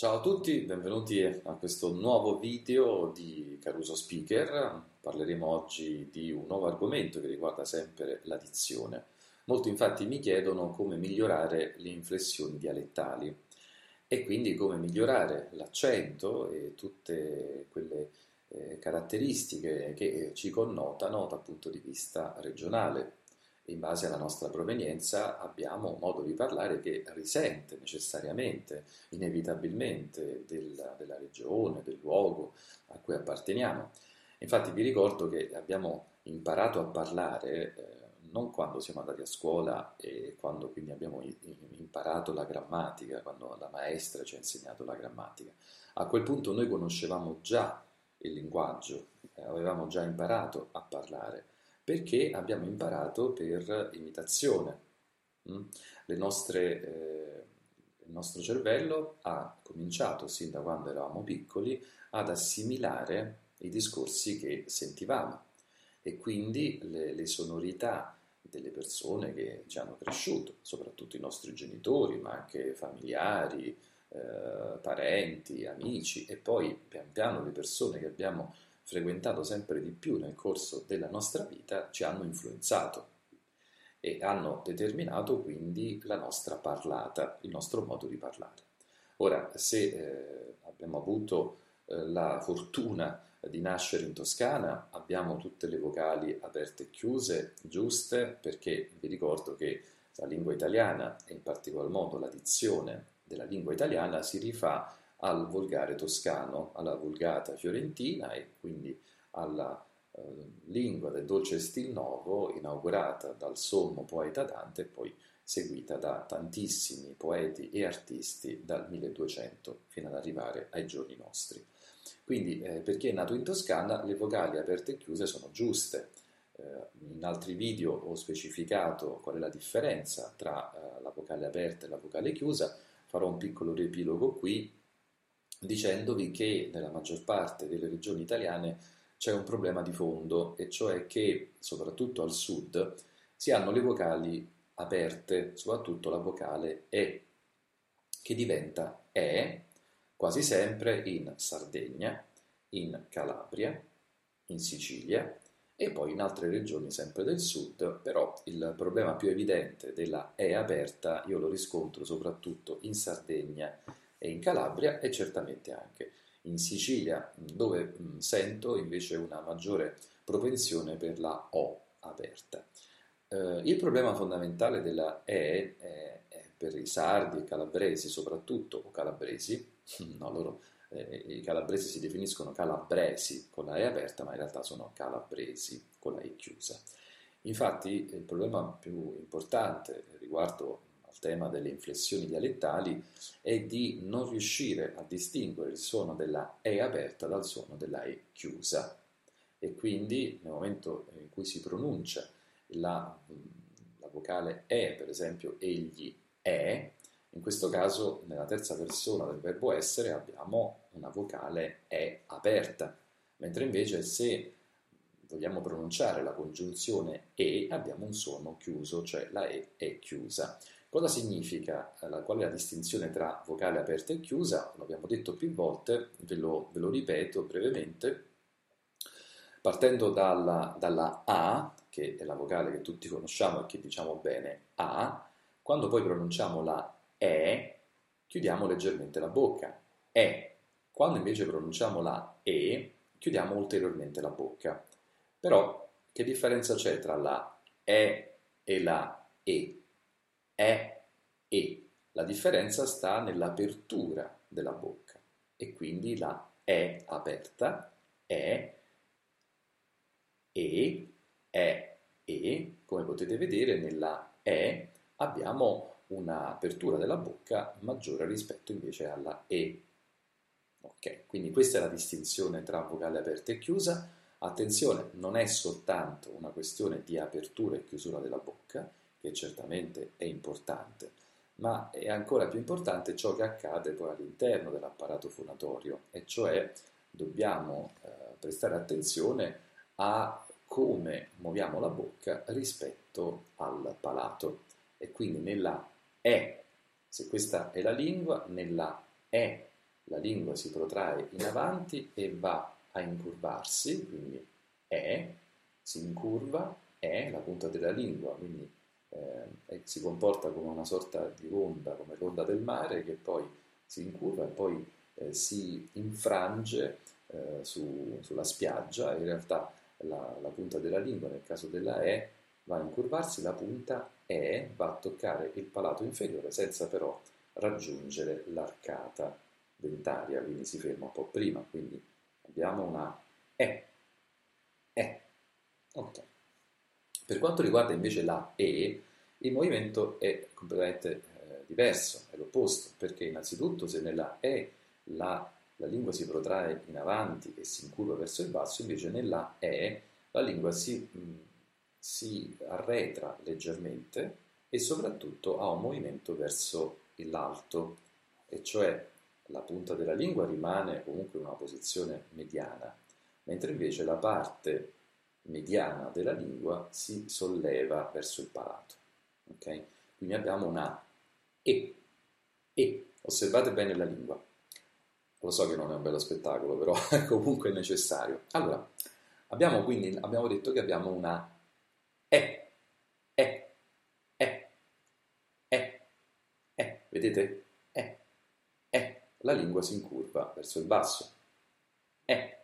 Ciao a tutti, benvenuti a questo nuovo video di Caruso Speaker. Parleremo oggi di un nuovo argomento che riguarda sempre la dizione. Molti infatti mi chiedono come migliorare le inflessioni dialettali e quindi come migliorare l'accento e tutte quelle eh, caratteristiche che ci connotano dal punto di vista regionale in base alla nostra provenienza abbiamo un modo di parlare che risente necessariamente, inevitabilmente della, della regione, del luogo a cui apparteniamo. Infatti vi ricordo che abbiamo imparato a parlare eh, non quando siamo andati a scuola e quando quindi abbiamo imparato la grammatica, quando la maestra ci ha insegnato la grammatica. A quel punto noi conoscevamo già il linguaggio, eh, avevamo già imparato a parlare perché abbiamo imparato per imitazione. Mm? Nostre, eh, il nostro cervello ha cominciato sin da quando eravamo piccoli ad assimilare i discorsi che sentivamo e quindi le, le sonorità delle persone che ci hanno cresciuto, soprattutto i nostri genitori, ma anche familiari, eh, parenti, amici e poi pian piano le persone che abbiamo frequentato sempre di più nel corso della nostra vita ci hanno influenzato e hanno determinato quindi la nostra parlata, il nostro modo di parlare. Ora, se eh, abbiamo avuto eh, la fortuna di nascere in Toscana, abbiamo tutte le vocali aperte e chiuse, giuste, perché vi ricordo che la lingua italiana e in particolar modo la dizione della lingua italiana si rifà al volgare toscano, alla vulgata fiorentina e quindi alla eh, lingua del dolce stil novo inaugurata dal sommo poeta Dante e poi seguita da tantissimi poeti e artisti dal 1200 fino ad arrivare ai giorni nostri. Quindi eh, per chi è nato in Toscana le vocali aperte e chiuse sono giuste. Eh, in altri video ho specificato qual è la differenza tra eh, la vocale aperta e la vocale chiusa, farò un piccolo riepilogo qui dicendovi che nella maggior parte delle regioni italiane c'è un problema di fondo, e cioè che soprattutto al sud si hanno le vocali aperte, soprattutto la vocale E, che diventa E quasi sempre in Sardegna, in Calabria, in Sicilia e poi in altre regioni sempre del sud, però il problema più evidente della E aperta io lo riscontro soprattutto in Sardegna e in Calabria e certamente anche in Sicilia, dove sento invece una maggiore propensione per la O aperta. Eh, il problema fondamentale della E è, è per i sardi e calabresi soprattutto, o calabresi, no, loro, eh, i calabresi si definiscono calabresi con la E aperta, ma in realtà sono calabresi con la E chiusa. Infatti il problema più importante riguardo tema delle inflessioni dialettali è di non riuscire a distinguere il suono della E aperta dal suono della E chiusa e quindi nel momento in cui si pronuncia la, la vocale E, per esempio egli è, in questo caso nella terza persona del verbo essere abbiamo una vocale E aperta, mentre invece se vogliamo pronunciare la congiunzione E abbiamo un suono chiuso, cioè la E è chiusa. Cosa significa? Eh, qual è la distinzione tra vocale aperta e chiusa? L'abbiamo detto più volte, ve lo, ve lo ripeto brevemente. Partendo dalla, dalla, A, che è la vocale che tutti conosciamo e che diciamo bene A, quando poi pronunciamo la E, chiudiamo leggermente la bocca. E. Quando invece pronunciamo la E, chiudiamo ulteriormente la bocca. Però, che differenza c'è tra la E e la E? È e. La differenza sta nell'apertura della bocca e quindi la è aperta è e è e, come potete vedere nella è abbiamo un'apertura della bocca maggiore rispetto invece alla e. Ok, quindi questa è la distinzione tra vocale aperta e chiusa. Attenzione, non è soltanto una questione di apertura e chiusura della bocca, che certamente è importante, ma è ancora più importante ciò che accade poi all'interno dell'apparato fonatorio, e cioè dobbiamo eh, prestare attenzione a come muoviamo la bocca rispetto al palato. E quindi nella E, se questa è la lingua, nella E la lingua si protrae in avanti e va a incurvarsi, quindi è, si incurva, è la punta della lingua, quindi eh, si comporta come una sorta di onda, come l'onda del mare che poi si incurva e poi eh, si infrange eh, su, sulla spiaggia, in realtà la, la, punta della lingua, nel caso della E, va a incurvarsi, la punta E va a toccare il palato inferiore senza però raggiungere l'arcata dentaria, quindi si ferma un po' prima, quindi abbiamo una E. E. Ok. Per quanto riguarda invece la E, il movimento è completamente eh, diverso, è l'opposto, perché innanzitutto se nella E la, la, lingua si protrae in avanti e si incurva verso il basso, invece nella E la lingua si, mh, si arretra leggermente e soprattutto ha un movimento verso l'alto, e cioè la punta della lingua rimane comunque in una posizione mediana, mentre invece la parte mediana della lingua si solleva verso il palato. Okay? Quindi abbiamo una E. E. Osservate bene la lingua. Lo so che non è un bello spettacolo, però è comunque necessario. Allora, abbiamo quindi abbiamo detto che abbiamo una E. E. E. E. E. Vedete? E. E. La lingua si incurva verso il basso. E.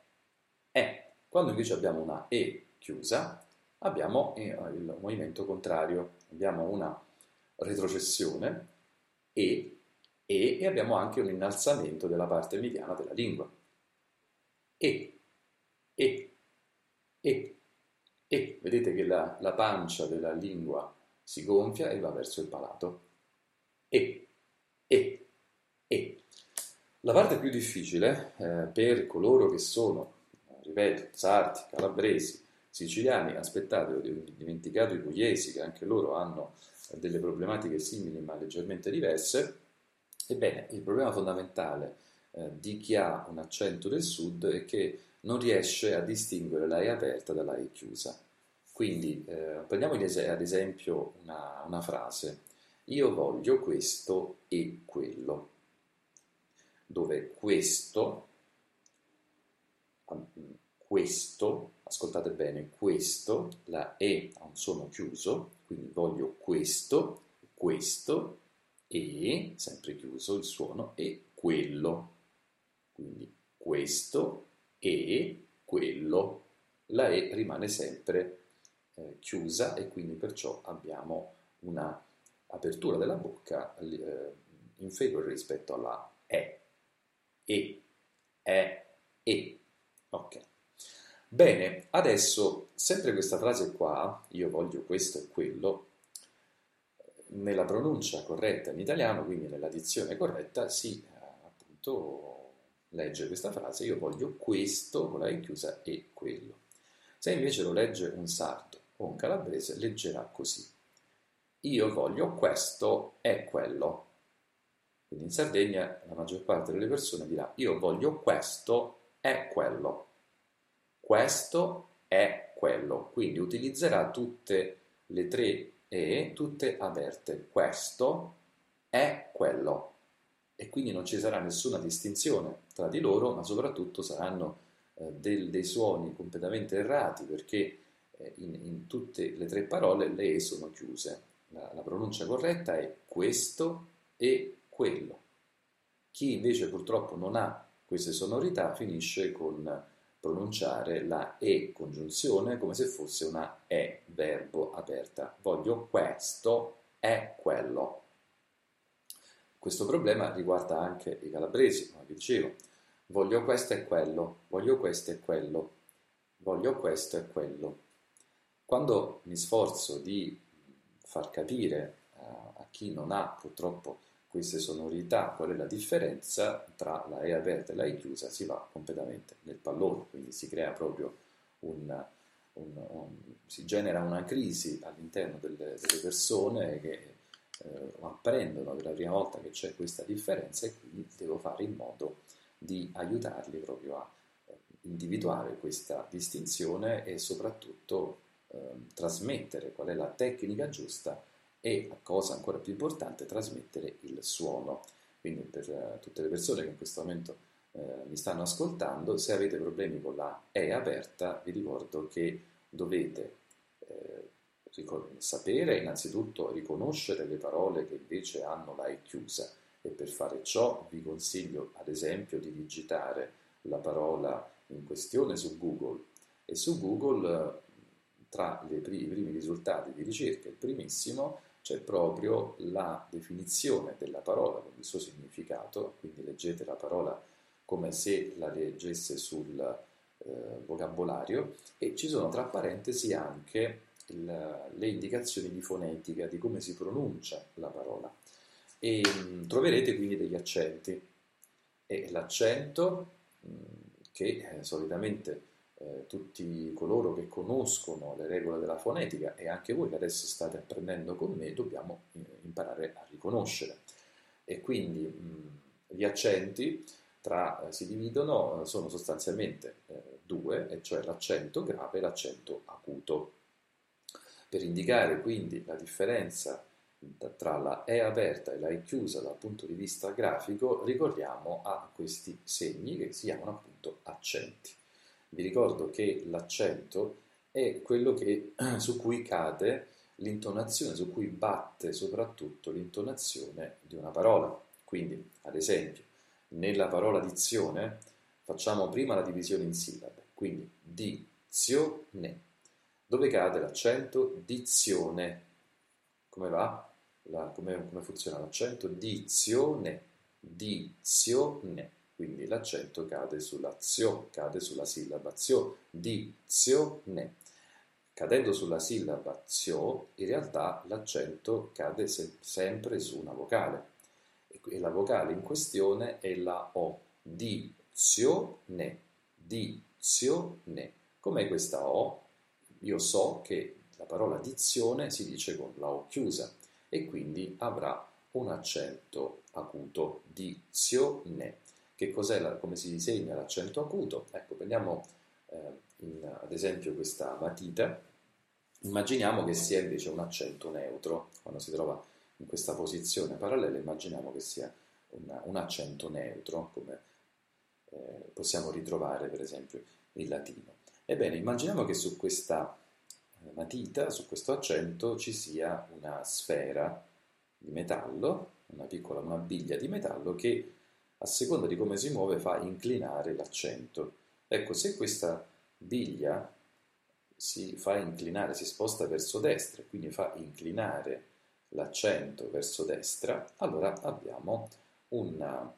E. Quando invece abbiamo una E chiusa, abbiamo eh, il movimento contrario, abbiamo una retrocessione e, e, e abbiamo anche un innalzamento della parte mediana della lingua. E, e, e, e, vedete che la, la pancia della lingua si gonfia e va verso il palato. E, e, e. La parte più difficile eh, per coloro che sono, ripeto, sarti, calabresi, siciliani, aspettate, ho dimenticato i pugliesi che anche loro hanno delle problematiche simili ma leggermente diverse. Ebbene, il problema fondamentale eh, di chi ha un accento del sud è che non riesce a distinguere la E aperta dalla E chiusa. Quindi eh, prendiamo ad esempio una, una frase, io voglio questo e quello, dove questo questo, ascoltate bene, questo, la E ha un suono chiuso, quindi voglio questo, questo e, sempre chiuso il suono, e quello. Quindi questo e quello. La E rimane sempre eh, chiusa e quindi perciò abbiamo una apertura della bocca eh, inferiore rispetto alla E. E, E, E. Ok. Bene, adesso, sempre questa frase qua, io voglio questo e quello, nella pronuncia corretta in italiano, quindi nella dizione corretta, si appunto legge questa frase, io voglio questo con la I chiusa e quello. Se invece lo legge un sardo o un calabrese, leggerà così. Io voglio questo e quello. Quindi in Sardegna la maggior parte delle persone dirà io voglio questo e quello questo è quello, quindi utilizzerà tutte le tre E, tutte aperte, questo è quello e quindi non ci sarà nessuna distinzione tra di loro, ma soprattutto saranno eh, del, dei suoni completamente errati perché eh, in, in, tutte le tre parole le E sono chiuse. La, la pronuncia corretta è questo e quello. Chi invece purtroppo non ha queste sonorità finisce con pronunciare la E congiunzione come se fosse una E verbo aperta. Voglio questo, è quello. Questo problema riguarda anche i calabresi, come vi dicevo. Voglio questo e quello, voglio questo e quello, voglio questo e quello. Quando mi sforzo di far capire uh, a chi non ha purtroppo queste sonorità, qual è la differenza? Tra la E aperta e la E chiusa, si va completamente nel pallone, quindi si crea proprio un, un, un si genera una crisi all'interno delle, delle persone che eh, apprendono per la prima volta che c'è questa differenza e quindi devo fare in modo di aiutarli proprio a eh, individuare questa distinzione e soprattutto eh, trasmettere qual è la tecnica giusta e, cosa ancora più importante, trasmettere il suono. Quindi per eh, tutte le persone che in questo momento eh, mi stanno ascoltando, se avete problemi con la E aperta, vi ricordo che dovete eh, sapere innanzitutto riconoscere le parole che invece hanno la E chiusa. E per fare ciò vi consiglio ad esempio di digitare la parola in questione su Google. E su Google tra i primi risultati di ricerca, il primissimo, c'è proprio la definizione della parola con il suo significato, quindi leggete la parola come se la leggesse sul eh, vocabolario e ci sono tra parentesi anche il, le indicazioni di fonetica di come si pronuncia la parola. E mh, mm, troverete quindi degli accenti. E l'accento mh, mm, che eh, solitamente eh, tutti coloro che conoscono le regole della fonetica e anche voi che adesso state apprendendo con me dobbiamo eh, imparare a riconoscere. E quindi mh, gli accenti tra, eh, si dividono, eh, sono sostanzialmente eh, due, e cioè l'accento grave e l'accento acuto. Per indicare quindi la differenza tra la E aperta e la E chiusa dal punto di vista grafico, ricordiamo a questi segni che si chiamano appunto accenti. Vi ricordo che l'accento è quello che, su cui cade l'intonazione, su cui batte soprattutto l'intonazione di una parola. Quindi, ad esempio, nella parola dizione facciamo prima la divisione in sillabe, quindi dizione. Dove cade l'accento? Dizione. Come va? La, come, come funziona l'accento? Dizione. Dizione quindi l'accento cade sulla zio, cade sulla sillaba zio, di zio ne. Cadendo sulla sillaba zio, in realtà l'accento cade se- sempre su una vocale e la vocale in questione è la O, di zio ne, di zio ne. Com'è questa O? Io so che la parola dizione si dice con la O chiusa e quindi avrà un accento acuto, dizione. Che cos'è, la, come si disegna l'accento acuto? Ecco, prendiamo eh, in, ad esempio questa matita, immaginiamo che sia invece un accento neutro, quando si trova in questa posizione parallela immaginiamo che sia una, un accento neutro, come eh, possiamo ritrovare per esempio in latino. Ebbene, immaginiamo che su questa eh, matita, su questo accento, ci sia una sfera di metallo, una piccola biglia di metallo che a seconda di come si muove fa inclinare l'accento. Ecco, se questa biglia si fa inclinare, si sposta verso destra, quindi fa inclinare l'accento verso destra, allora abbiamo una,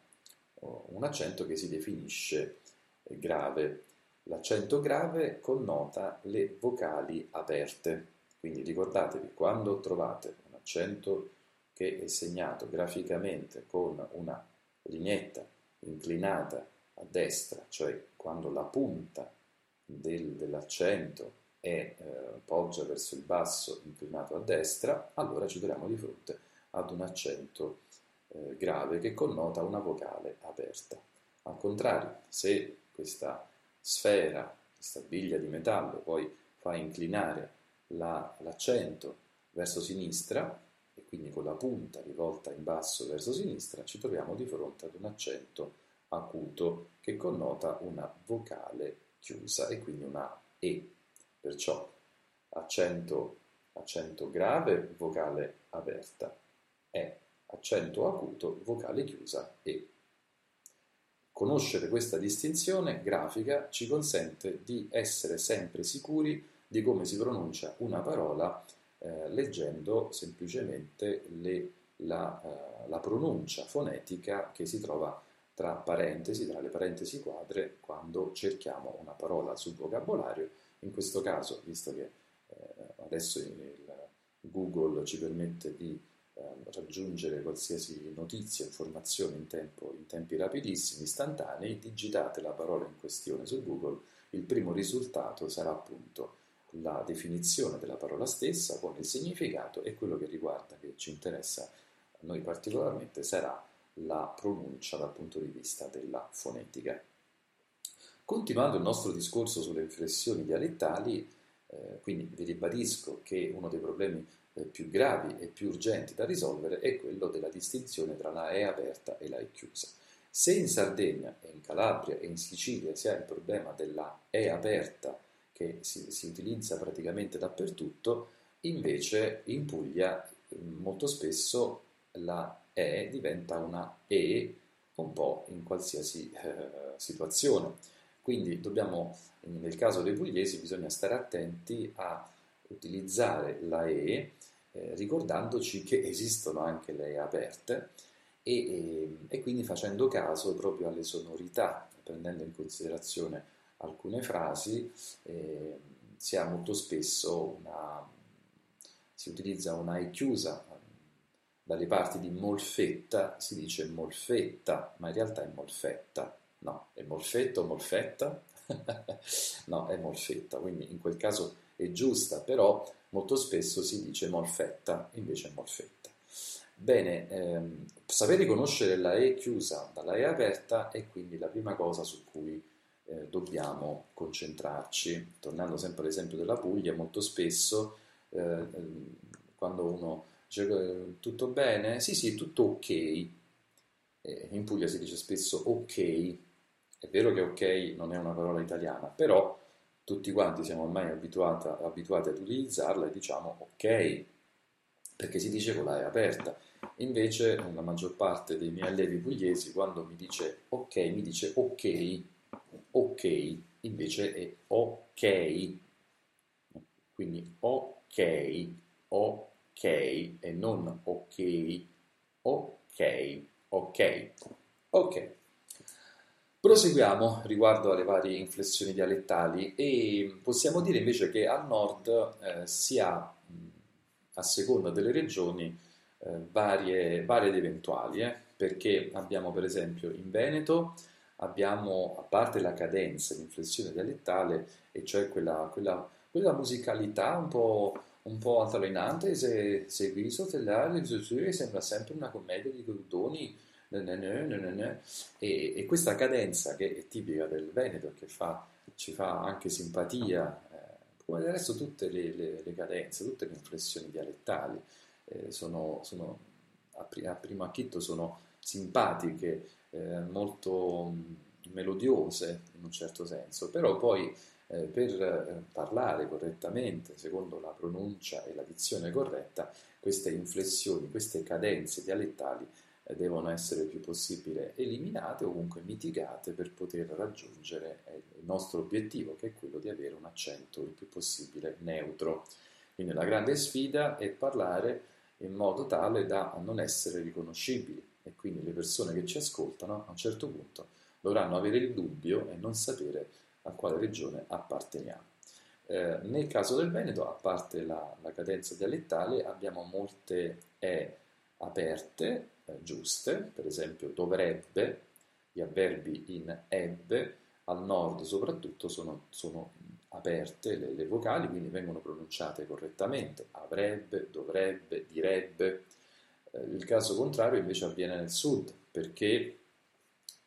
un accento che si definisce grave. L'accento grave connota le vocali aperte, quindi ricordatevi quando trovate un accento che è segnato graficamente con una lineetta inclinata a destra, cioè quando la punta del, dell'accento è, eh, poggia verso il basso inclinato a destra, allora ci troviamo di fronte ad un accento eh, grave che connota una vocale aperta. Al contrario, se questa sfera, questa biglia di metallo, poi fa inclinare la, l'accento verso sinistra, quindi con la punta rivolta in basso verso sinistra, ci troviamo di fronte ad un accento acuto che connota una vocale chiusa e quindi una E. Perciò accento, accento grave, vocale aperta, E. Accento acuto, vocale chiusa, E. Conoscere questa distinzione grafica ci consente di essere sempre sicuri di come si pronuncia una parola eh, leggendo semplicemente le, la, uh, la, pronuncia fonetica che si trova tra parentesi, tra le parentesi quadre, quando cerchiamo una parola sul vocabolario. In questo caso, visto che eh, adesso Google ci permette di eh, raggiungere qualsiasi notizia, informazione in, tempo, in tempi rapidissimi, istantanei, digitate la parola in questione su Google, il primo risultato sarà appunto la definizione della parola stessa con il significato e quello che riguarda, che ci interessa a noi particolarmente, sarà la pronuncia dal punto di vista della fonetica. Continuando il nostro discorso sulle inflessioni dialettali, eh, quindi vi ribadisco che uno dei problemi eh, più gravi e più urgenti da risolvere è quello della distinzione tra la E aperta e la E chiusa. Se in Sardegna in Calabria e in Sicilia si ha il problema della E aperta che si, si utilizza praticamente dappertutto, invece in Puglia molto spesso la E diventa una E un po' in qualsiasi eh, situazione. Quindi dobbiamo, nel caso dei pugliesi, bisogna stare attenti a utilizzare la E eh, ricordandoci che esistono anche le E aperte e, e, e, quindi facendo caso proprio alle sonorità, prendendo in considerazione alcune frasi, eh, si ha molto spesso una, si utilizza una E chiusa, dalle parti di molfetta si dice molfetta, ma in realtà è molfetta. No, è molfetta o molfetta? no, è molfetta, quindi in quel caso è giusta, però molto spesso si dice molfetta, invece è molfetta. Bene, ehm, saper riconoscere la E chiusa dalla E aperta è quindi la prima cosa su cui eh, dobbiamo concentrarci. Tornando sempre all'esempio della Puglia, molto spesso eh, ehm, quando uno dice eh, tutto bene, sì sì, tutto ok, in Puglia si dice spesso ok, è vero che ok non è una parola italiana, però tutti quanti siamo ormai abituati, ad utilizzarla e diciamo ok, perché si dice con la E aperta. Invece la maggior parte dei miei allievi pugliesi quando mi dice ok, mi dice ok, ok, invece è ok. Quindi ok, ok e non ok, ok, ok, ok. Proseguiamo riguardo alle varie inflessioni dialettali e possiamo dire invece che al nord eh, si ha, a seconda delle regioni, eh, varie, varie ed eventuali, eh, perché abbiamo per esempio in Veneto, abbiamo, a parte la cadenza, l'inflessione dialettale, e cioè quella, quella, quella musicalità un po', un po altalenante, se segui sottellare, sembra sempre una commedia di cordoni e, e, questa cadenza che è tipica del Veneto, che fa, ci fa anche simpatia, eh, come del resto tutte le, le, le, cadenze, tutte le inflessioni dialettali, eh, sono, sono a, primo acchitto sono simpatiche, eh, molto mh, melodiose in un certo senso, però poi eh, per eh, parlare correttamente, secondo la pronuncia e la dizione corretta, queste inflessioni, queste cadenze dialettali devono essere il più possibile eliminate o comunque mitigate per poter raggiungere eh, il nostro obiettivo, che è quello di avere un accento il più possibile neutro. Quindi la grande sfida è parlare in modo tale da non essere riconoscibili e quindi le persone che ci ascoltano a un certo punto dovranno avere il dubbio e non sapere a quale regione apparteniamo. Eh, nel caso del Veneto, a parte la, la cadenza dialettale, abbiamo molte E aperte eh, giuste, per esempio dovrebbe, gli avverbi in ebbe, al nord soprattutto sono, sono aperte le, le, vocali, quindi vengono pronunciate correttamente, avrebbe, dovrebbe, direbbe. Eh, il caso contrario invece avviene nel sud, perché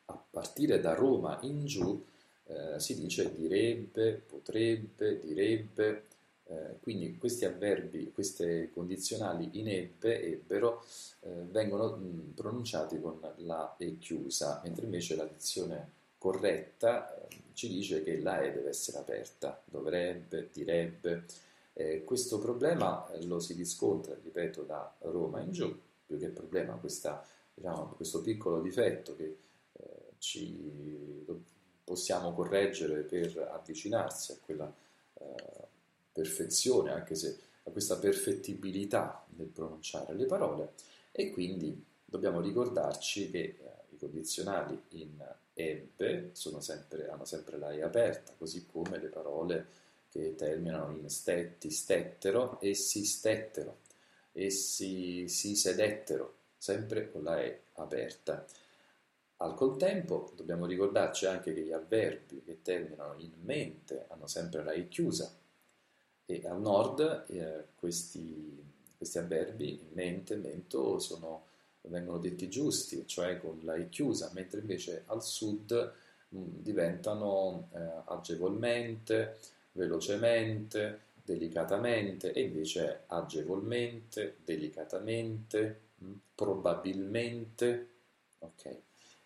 a partire da Roma in giù eh, si dice direbbe, potrebbe, direbbe, eh, quindi questi avverbi, queste condizionali in ebbe, ebbero, eh, vengono mh, pronunciati con la E chiusa, mentre invece la dizione corretta eh, ci dice che la E deve essere aperta, dovrebbe, direbbe. Eh, questo problema lo si riscontra, ripeto, da Roma in giù, più che problema, questa, diciamo, questo piccolo difetto che ci possiamo correggere per avvicinarsi a quella perfezione, anche se a questa perfettibilità nel pronunciare le parole. E quindi dobbiamo ricordarci che eh, i condizionali in ebbe sempre, hanno sempre la E aperta, così come le parole che terminano in stetti, stettero, essi stettero, essi si sedettero, sempre con la E aperta. Al contempo dobbiamo ricordarci anche che gli avverbi che terminano in mente hanno sempre la E chiusa, e al nord eh, questi, questi, avverbi, mente, mento, sono, vengono detti giusti, cioè con la E chiusa, mentre invece al sud mh, diventano eh, agevolmente, velocemente, delicatamente e invece è agevolmente, delicatamente, mm, probabilmente. Ok?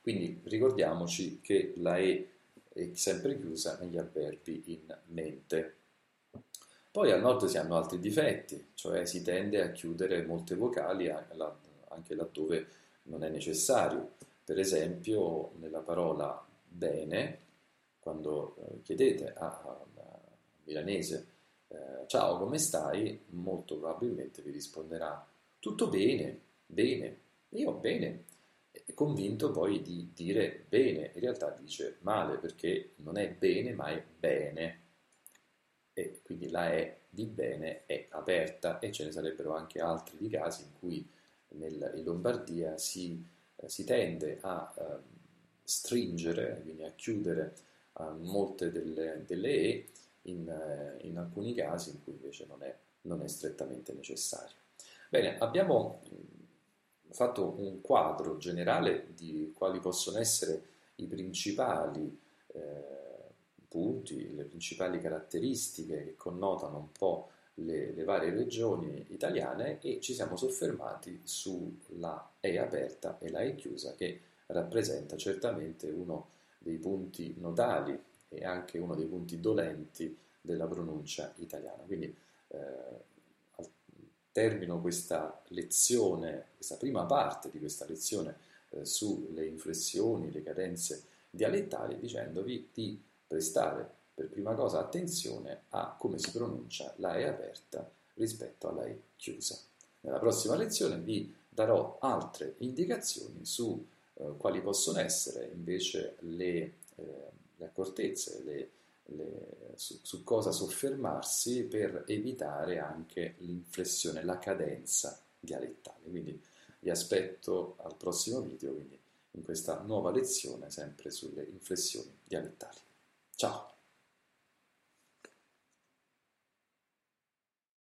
Quindi ricordiamoci che la E è sempre chiusa negli avverbi in mente. Poi al nord si hanno altri difetti, cioè si tende a chiudere molte vocali anche laddove non è necessario. Per esempio nella parola bene, quando eh, chiedete a un milanese eh, ciao come stai, molto probabilmente vi risponderà. Tutto bene, bene, io bene, è convinto poi di dire bene, in realtà dice male perché non è bene ma è bene. E quindi la E di bene è aperta e ce ne sarebbero anche altri di casi in cui nel, in Lombardia si, eh, si tende a eh, stringere, quindi a chiudere eh, molte delle, delle E in, eh, in, alcuni casi in cui invece non è, non è strettamente necessario. Bene, abbiamo fatto un quadro generale di quali possono essere i principali eh, punti, le principali caratteristiche che connotano un po' le, le, varie regioni italiane e ci siamo soffermati sulla E aperta e la E chiusa che rappresenta certamente uno dei punti nodali e anche uno dei punti dolenti della pronuncia italiana. Quindi eh, termino questa lezione, questa prima parte di questa lezione eh, sulle inflessioni, le cadenze dialettali, dicendovi di prestare per prima cosa attenzione a come si pronuncia la E aperta rispetto alla E chiusa. Nella prossima lezione vi darò altre indicazioni su eh, quali possono essere invece le, eh, le accortezze, le le, su, su, cosa soffermarsi per evitare anche l'inflessione, la cadenza dialettale. Quindi vi aspetto al prossimo video, quindi in questa nuova lezione sempre sulle inflessioni dialettali. Ciao!